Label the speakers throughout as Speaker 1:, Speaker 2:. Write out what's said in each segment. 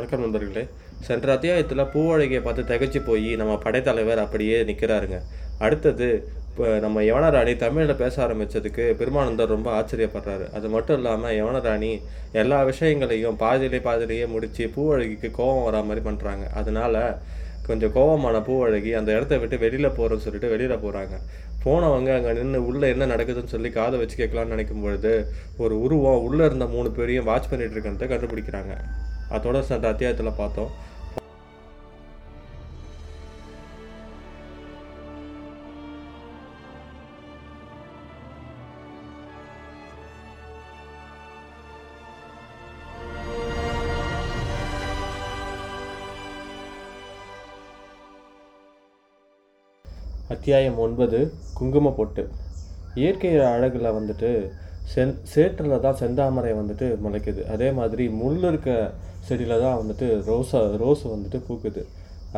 Speaker 1: வணக்கம் நண்பர்களே. சென்ற அத்தியாயத்தில் பூவழகியை பார்த்து திகைச்சு போய் நம்ம படைத்தலைவர் அப்படியே நிற்கிறாருங்க அடுத்தது இப்போ நம்ம யவனராணி தமிழில் பேச ஆரம்பித்ததுக்கு பெருமானந்தர் ரொம்ப ஆச்சரியப்படுறாரு. அது மட்டும் இல்லாமல் யவனராணி எல்லா விஷயங்களையும் பாதியிலே பாதியிலேயே முடித்து பூவழகிக்கு கோபம் வரா மாதிரி பண்ணுறாங்க அதனால கொஞ்சம் கோபமான பூவழகி அந்த இடத்த விட்டு வெளியில் போகிறோன்னு சொல்லிட்டு வெளியில் போகிறாங்க போனவங்க அங்கே நின்று உள்ளே என்ன நடக்குதுன்னு சொல்லி காதை வச்சு கேட்கலான்னு நினைக்கும் பொழுது ஒரு உருவம் உள்ளே இருந்த மூணு பேரையும் வாட்ச் பண்ணிகிட்டு இருக்கிறத கண்டுபிடிக்கிறாங்க. அதோட சென்ற அத்தியாயத்தில் பார்த்தோம். அத்தியாயம் ஒன்பது குங்கும பொட்டு இயற்கை அழகில் வந்துட்டு செந் சேற்றில் தான் செந்தாமரை வந்துட்டு முளைக்குது. அதே மாதிரி முள் இருக்க செடியில் தான் வந்துட்டு ரோஸா ரோஸ் வந்துட்டு பூக்குது.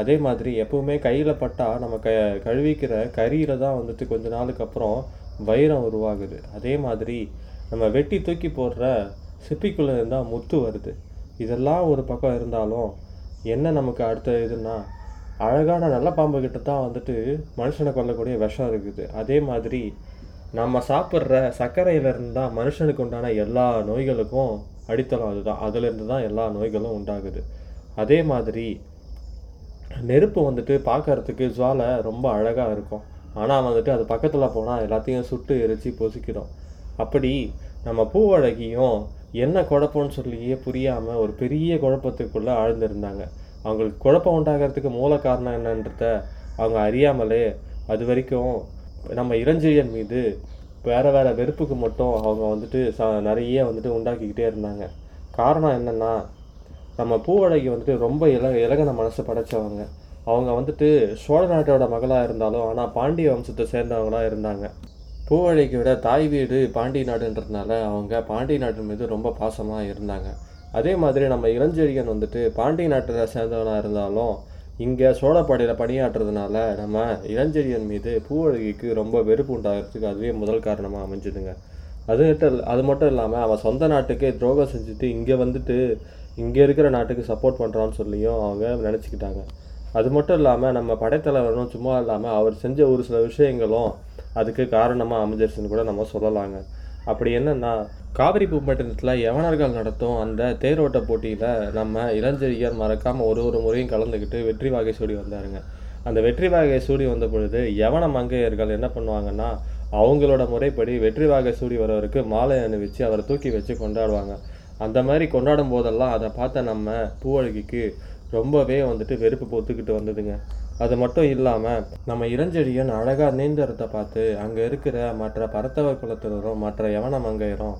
Speaker 1: அதே மாதிரி எப்பவுமே கையில் பட்டால் நம்ம க கழுவிக்கிற கறியில் தான் வந்துட்டு கொஞ்ச நாளுக்கு அப்புறம் வைரம் உருவாகுது. அதே மாதிரி நம்ம வெட்டி தூக்கி போடுற சிப்பிக்குள்ளே இருந்தால் முத்து வருது. இதெல்லாம் ஒரு பக்கம் இருந்தாலும் என்ன நமக்கு அடுத்த இதுன்னா அழகான நல்ல பாம்பு கிட்ட தான் வந்துட்டு மனுஷனை கொல்லக்கூடிய விஷம் இருக்குது. அதே மாதிரி நம்ம சாப்பிட்ற சர்க்கரையிலேருந்து தான் மனுஷனுக்கு உண்டான எல்லா நோய்களுக்கும் அடித்தளம் அதுதான். அதுலேருந்து தான் எல்லா நோய்களும் உண்டாகுது. அதே மாதிரி நெருப்பு வந்துட்டு பார்க்கறதுக்கு ஜுவாலை ரொம்ப அழகாக இருக்கும். ஆனால் வந்துட்டு அது பக்கத்தில் போனால் எல்லாத்தையும் சுட்டு எரிச்சு பொசிக்கிடும். அப்படி நம்ம பூவழகியும் என்ன குழப்பம்னு சொல்லியே புரியாமல் ஒரு பெரிய குழப்பத்துக்குள்ளே ஆழ்ந்திருந்தாங்க. அவங்களுக்கு குழப்பம் உண்டாகிறதுக்கு மூல காரணம் என்னன்றத அவங்க அறியாமலே அது வரைக்கும் நம்ம இளஞ்செழியன் மீது வேறு வேறு வெறுப்புக்கு மட்டும் அவங்க வந்துட்டு ச நிறைய வந்துட்டு உண்டாக்கிக்கிட்டே இருந்தாங்க. காரணம் என்னென்னா நம்ம பூவழகி வந்துட்டு ரொம்ப இல இலகன மனசு படைச்சவங்க. அவங்க வந்துட்டு சோழ நாட்டோட மகளாக இருந்தாலும் ஆனால் பாண்டிய வம்சத்தை சேர்ந்தவங்களாக இருந்தாங்க. பூவழகியோட தாய் வீடு பாண்டி நாடுன்றதுனால அவங்க பாண்டி நாட்டு மீது ரொம்ப பாசமாக இருந்தாங்க. அதே மாதிரி நம்ம இளஞ்செழியன் வந்துட்டு பாண்டி நாட்டில் சேர்ந்தவனாக இருந்தாலும் இங்கே சோழப்பாடியில் பணியாற்றுறதுனால நம்ம இளஞ்செழியன் மீது பூவழகிக்கு ரொம்ப வெறுப்பு உண்டாகிறதுக்கு அதுவே முதல் காரணமாக அமைஞ்சுதுங்க. அது அது மட்டும் இல்லாமல் அவன் சொந்த நாட்டுக்கே துரோகம் செஞ்சுட்டு இங்கே வந்துட்டு இங்கே இருக்கிற நாட்டுக்கு சப்போர்ட் பண்ணுறான்னு சொல்லியும் அவங்க நினச்சிக்கிட்டாங்க. அது மட்டும் இல்லாமல் நம்ம படைத்தலைவரும் சும்மா இல்லாமல் அவர் செஞ்ச ஒரு சில விஷயங்களும் அதுக்கு காரணமாக அமைஞ்சிருச்சுன்னு கூட நம்ம சொல்லலாங்க. அப்படி என்னென்னா காவிரி பூம்பட்டினத்தில் யவனர்கள் நடத்தும் அந்த தேரோட்ட போட்டியில் நம்ம இளஞ்செழியர் மறக்காமல் ஒரு ஒரு முறையும் கலந்துக்கிட்டு வெற்றி வாகை சூடி வந்தாருங்க. அந்த வெற்றி வாகை சூடி வந்த பொழுது யவன மங்கையர்கள் என்ன பண்ணுவாங்கன்னா அவங்களோட முறைப்படி வெற்றி வாகை சூடி வரவருக்கு மாலை அணிவிச்சு அவரை தூக்கி வச்சு கொண்டாடுவாங்க. அந்த மாதிரி கொண்டாடும் போதெல்லாம் அதை பார்த்த நம்ம பூவழகிக்கு ரொம்பவே வந்துட்டு வெறுப்பு பொத்துக்கிட்டு வந்ததுங்க. அது மட்டும் இல்லாமல் நம்ம இளஞ்செழியன் அழகாக நீந்தரத்தை பார்த்து அங்கே இருக்கிற மற்ற பரத்தவ குலத்தினரும் மற்ற யவன மங்கையரும்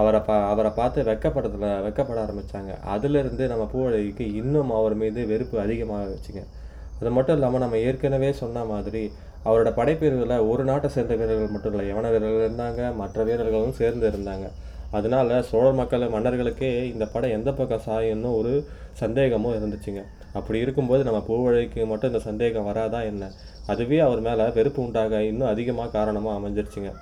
Speaker 1: அவரை பா அவரை பார்த்து வெக்கப்படத்தில் வெக்கப்பட ஆரம்பித்தாங்க அதுலேருந்து நம்ம பூவழகிக்கு இன்னும் அவர் மீது வெறுப்பு அதிகமாக வச்சுங்க. அது மட்டும் இல்லாமல் நம்ம ஏற்கனவே சொன்ன மாதிரி அவரோட படைப்பிரிவில் ஒரு நாட்டை சேர்ந்த வீரர்கள் மட்டும் இல்லை யவன வீரர்கள் இருந்தாங்க மற்ற வீரர்களும் சேர்ந்து இருந்தாங்க. அதனால சோழ மக்கள் மன்னர்களுக்கே இந்த படம் எந்த பக்கம் சாயும்னு ஒரு சந்தேகமும் இருந்துச்சுங்க. அப்படி இருக்கும்போது நம்ம பூவழைக்கு மட்டும் இந்த சந்தேகம் வராதா என்ன? அதுவே அவர் மேலே வெறுப்பு உண்டாக இன்னும் அதிகமாக காரணமாக அமைஞ்சிருச்சுங்க.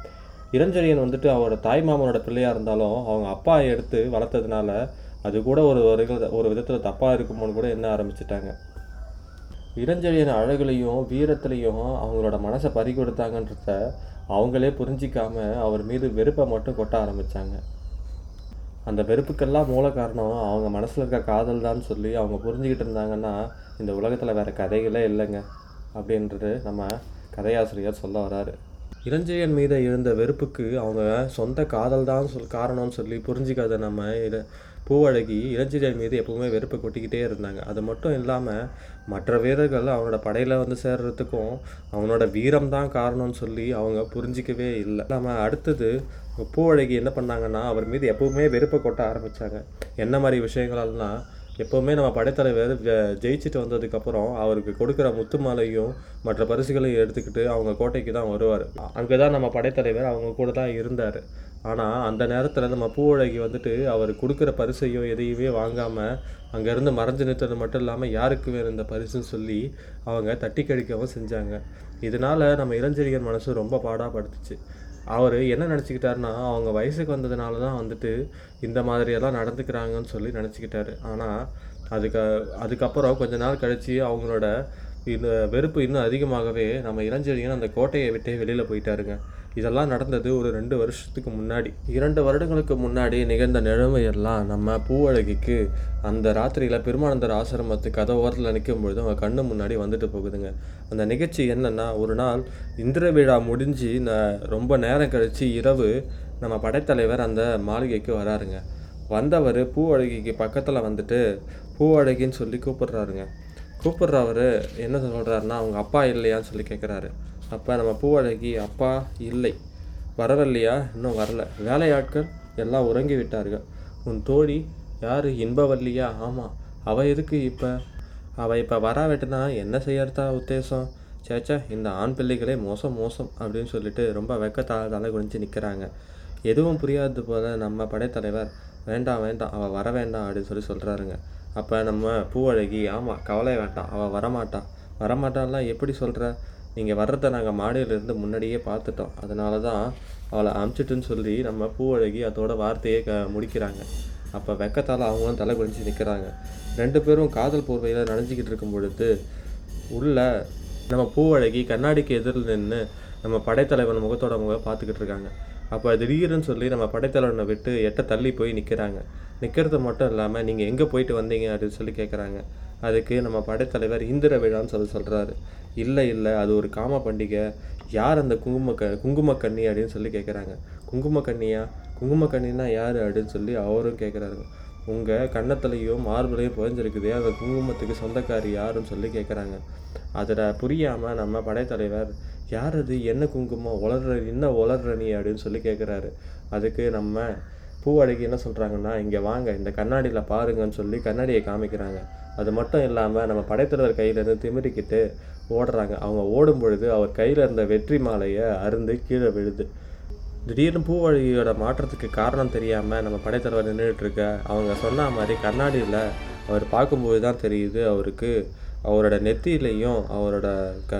Speaker 1: இளஞ்செழியன் வந்துட்டு அவரோட தாய் மாமனோட பிள்ளையாக இருந்தாலும் அவங்க அப்பா எடுத்து வளர்த்ததுனால அது கூட ஒரு ஒரு- ஒரு விதத்தில் தப்பாக இருக்குமோன்னு கூட என்ன ஆரம்பிச்சிட்டாங்க. இளஞ்செழியன் அழகுலையும் வீரத்துலையும் அவங்களோட மனசை பறி கொடுத்தாங்கன்றத அவங்களே புரிஞ்சிக்காம அவர் மீது வெறுப்பை மட்டும் கொட்ட ஆரம்பித்தாங்க அந்த வெறுப்புக்கெல்லாம் மூல காரணம் அவங்க மனசில் இருக்க காதல் தான் சொல்லி அவங்க புரிஞ்சுக்கிட்டு இருந்தாங்கன்னா இந்த உலகத்தில் வேறு கதைகளே இல்லைங்க அப்படின்றது நம்ம கதையாசிரியர் சொல்ல வராரு. இளஞ்செழியன் மீது இருந்த வெறுப்புக்கு அவங்க சொந்த காதல் தான் சொல் காரணம்னு சொல்லி புரிஞ்சிக்காத நம்ம இதை பூவழகி இளஞ்செழியன் மீது எப்பவுமே வெறுப்பை கொட்டிக்கிட்டே இருந்தாங்க. அது மட்டும் இல்லாமல் மற்ற வீரர்கள் அவனோட படையில் வந்து சேர்றதுக்கும் அவனோட வீரம் தான் காரணம்னு சொல்லி அவங்க புரிஞ்சிக்கவே இல்லை. நம்ம அடுத்தது பூவழகி என்ன பண்ணாங்கன்னா அவர் மீது எப்பவுமே வெறுப்பை கொட்ட ஆரம்பித்தாங்க என்ன மாதிரி விஷயங்களெல்லாம் எப்போவுமே நம்ம படைத்தலைவர் ஜெயிச்சுட்டு வந்ததுக்கப்புறம் அவருக்கு கொடுக்குற முத்து மாலையும் மற்ற பரிசுகளையும் எடுத்துக்கிட்டு அவங்க கோட்டைக்கு தான் வருவார். அங்கே தான் நம்ம படைத்தலைவர் அவங்க கூட தான் இருந்தார். ஆனால் அந்த நேரத்தில் நம்ம பூவழகி வந்துட்டு அவர் கொடுக்குற பரிசையும் எதையுமே வாங்காமல் அங்கேருந்து மறைஞ்சு நிறுத்தது மட்டும் இல்லாமல் யாருக்கு வேணும் இந்த பரிசுன்னு சொல்லி அவங்க தட்டி கழிக்கவும் செஞ்சாங்க. இதனால் நம்ம இளஞ்செழியன் மனசு ரொம்ப பாடாப்படுத்துச்சு. அவர் என்ன நினச்சிக்கிட்டாருன்னா அவங்க வயசுக்கு வந்ததுனால தான் வந்துட்டு இந்த மாதிரியெல்லாம் நடந்துக்கிறாங்கன்னு சொல்லி நினச்சிக்கிட்டாரு. ஆனால் அதுக்கு அதுக்கப்புறம் கொஞ்ச நாள் கழித்து அவங்களோட இந்த வெறுப்பு இன்னும் அதிகமாகவே நம்ம இளஞ்செழியன் அந்த கோட்டையை விட்டே வெளியில் போயிட்டாருங்க. இதெல்லாம் நடந்தது ஒரு ரெண்டு வருஷத்துக்கு முன்னாடி. இரண்டு வருடங்களுக்கு முன்னாடி நிகழ்ந்த நிலைமையெல்லாம் நம்ம பூவழகிக்கு அந்த ராத்திரியில் பெருமானந்தர் ஆசிரமத்து கதை ஓரத்தில் நிற்கும் பொழுது அவங்க கண்ணு முன்னாடி வந்துட்டு போகுதுங்க. அந்த நிகழ்ச்சி என்னென்னா ஒரு நாள் இந்திர விழா முடிஞ்சு ந- ரொம்ப நேரம் கழித்து இரவு நம்ம படைத்தலைவர் அந்த மாளிகைக்கு வராருங்க. வந்தவர் பூவழகிக்கு பக்கத்தில் வந்துட்டு பூவழகின்னு சொல்லி கூப்பிட்றாருங்க. கூப்பிட்றவர் என்ன சொல்கிறாருன்னா அவங்க அப்பா இல்லையான்னு சொல்லி கேட்குறாரு அப்போ நம்ம பூவழகி அப்பா இல்லை. வரவில்லையா? இன்னும் வரல. வேலையாட்கள் எல்லாம் உறங்கி விட்டார்கள். உன் தோழி யார்? இன்பவல்லியா? ஆமாம் அவள் எதுக்கு இப்போ? அவள் இப்போ வராவிட்டுனா? என்ன செய்யறதா உத்தேசம்? சேச்சா இந்த ஆண் பிள்ளைகளே மோசம் மோசம் அப்படின்னு சொல்லிட்டு ரொம்ப வெக்கத்தால தலை குனிஞ்சு நிற்கிறாங்க எதுவும் புரியாதது போல நம்ம படைத்தலைவர் வேண்டாம் வேண்டாம் அவள் வர வேண்டாம் அப்படின்னு சொல்லி சொல்கிறாருங்க அப்போ நம்ம பூவழகி ஆமாம் கவலை வேண்டாம் அவள் வரமாட்டா. வரமாட்டான்லாம் எப்படி சொல்கிற நீங்கள் வர்றதை நாங்கள் மாடியிலேருந்து முன்னாடியே பார்த்துட்டோம். அதனால தான் அவளை அமுச்சிட்டுன்னு சொல்லி நம்ம பூவழகி அதோட வார்த்தையை க முடிக்கிறாங்க. அப்போ வெக்கத்தால் அவங்களும் தலை குனிஞ்சு நிற்கிறாங்க ரெண்டு பேரும் காதல் போர்வையில் நனைஞ்சிக்கிட்டு இருக்கும் பொழுது உள்ள நம்ம பூவழகி கண்ணாடிக்கு எதிரில் நின்று நம்ம படைத்தலைவன் முகத்தோட முகம் பார்த்துக்கிட்டு இருக்காங்க. அப்போ திடீர்னு சொல்லி நம்ம படைத்தலைவனை விட்டு எட்ட தள்ளி போய் நிற்கிறாங்க நிற்கிறது மட்டும் இல்லாமல் நீங்கள் எங்கே போயிட்டு வந்தீங்க அப்படின்னு சொல்லி கேட்குறாங்க அதுக்கு நம்ம படைத்தலைவர் இந்திர விழான்னு சொல்லி சொல்கிறாரு இல்லை இல்லை அது ஒரு காம பண்டிகை. யார் அந்த குங்கும க குங்குமக்கண்ணி அப்படின்னு சொல்லி கேட்குறாங்க குங்குமக்கண்ணியா குங்குமக்கண்ணின்னா யார் அப்படின்னு சொல்லி அவரும் கேட்குறாரு உங்கள் கன்னத்துலேயும் மார்பிளையும் புதஞ்சிருக்குது அந்த குங்குமத்துக்கு சொந்தக்காரி யாருன்னு சொல்லி கேட்குறாங்க அதில் புரியாமல் நம்ம படைத்தலைவர் யார் அது? என்ன குங்குமம்? வளர்ற என்ன வளர்ற நீ? அப்படின்னு சொல்லி கேட்குறாரு அதுக்கு நம்ம பூவடைக்கு என்ன சொல்கிறாங்கன்னா இங்கே வாங்க இந்த கண்ணாடியில் பாருங்கன்னு சொல்லி கண்ணாடியை காமிக்கிறாங்க. அது மட்டும் இல்லாமல் நம்ம படைத்தலைவர் கையிலேருந்து திமிரிக்கிட்டு ஓடுறாங்க. அவங்க ஓடும் பொழுது அவர் கையில் இருந்த வெற்றி மாலையை அருந்து கீழே விழுது. திடீர்னு பூவழியோட மாற்றத்துக்கு காரணம் தெரியாமல் நம்ம படைத்தலைவர் நின்றுட்டுருக்க அவங்க சொன்ன மாதிரி கண்ணாடியில் அவர் பார்க்கும்போது தான் தெரியுது அவருக்கு. அவரோட நெத்தியிலையும் அவரோட க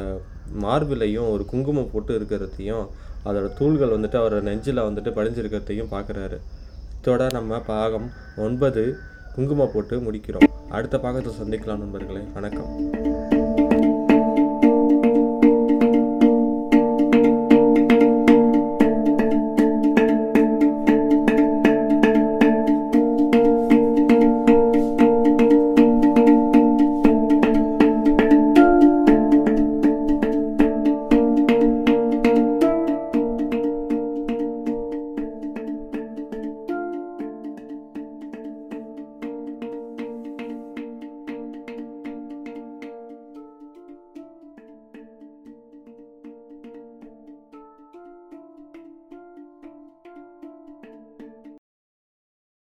Speaker 1: மார்பிலையும் ஒரு குங்குமம் போட்டு இருக்கிறதையும் அதோட தூள்கள் வந்துட்டு அவரோட நெஞ்சில் வந்துட்டு படிஞ்சிருக்கிறதையும் பார்க்குறாரு. இதோட நம்ம பாகம் ஒன்பது குங்குமம் போட்டு முடிக்கிறோம். அடுத்த பாகத்தை சந்திக்கலாம் நண்பர்களே. வணக்கம்.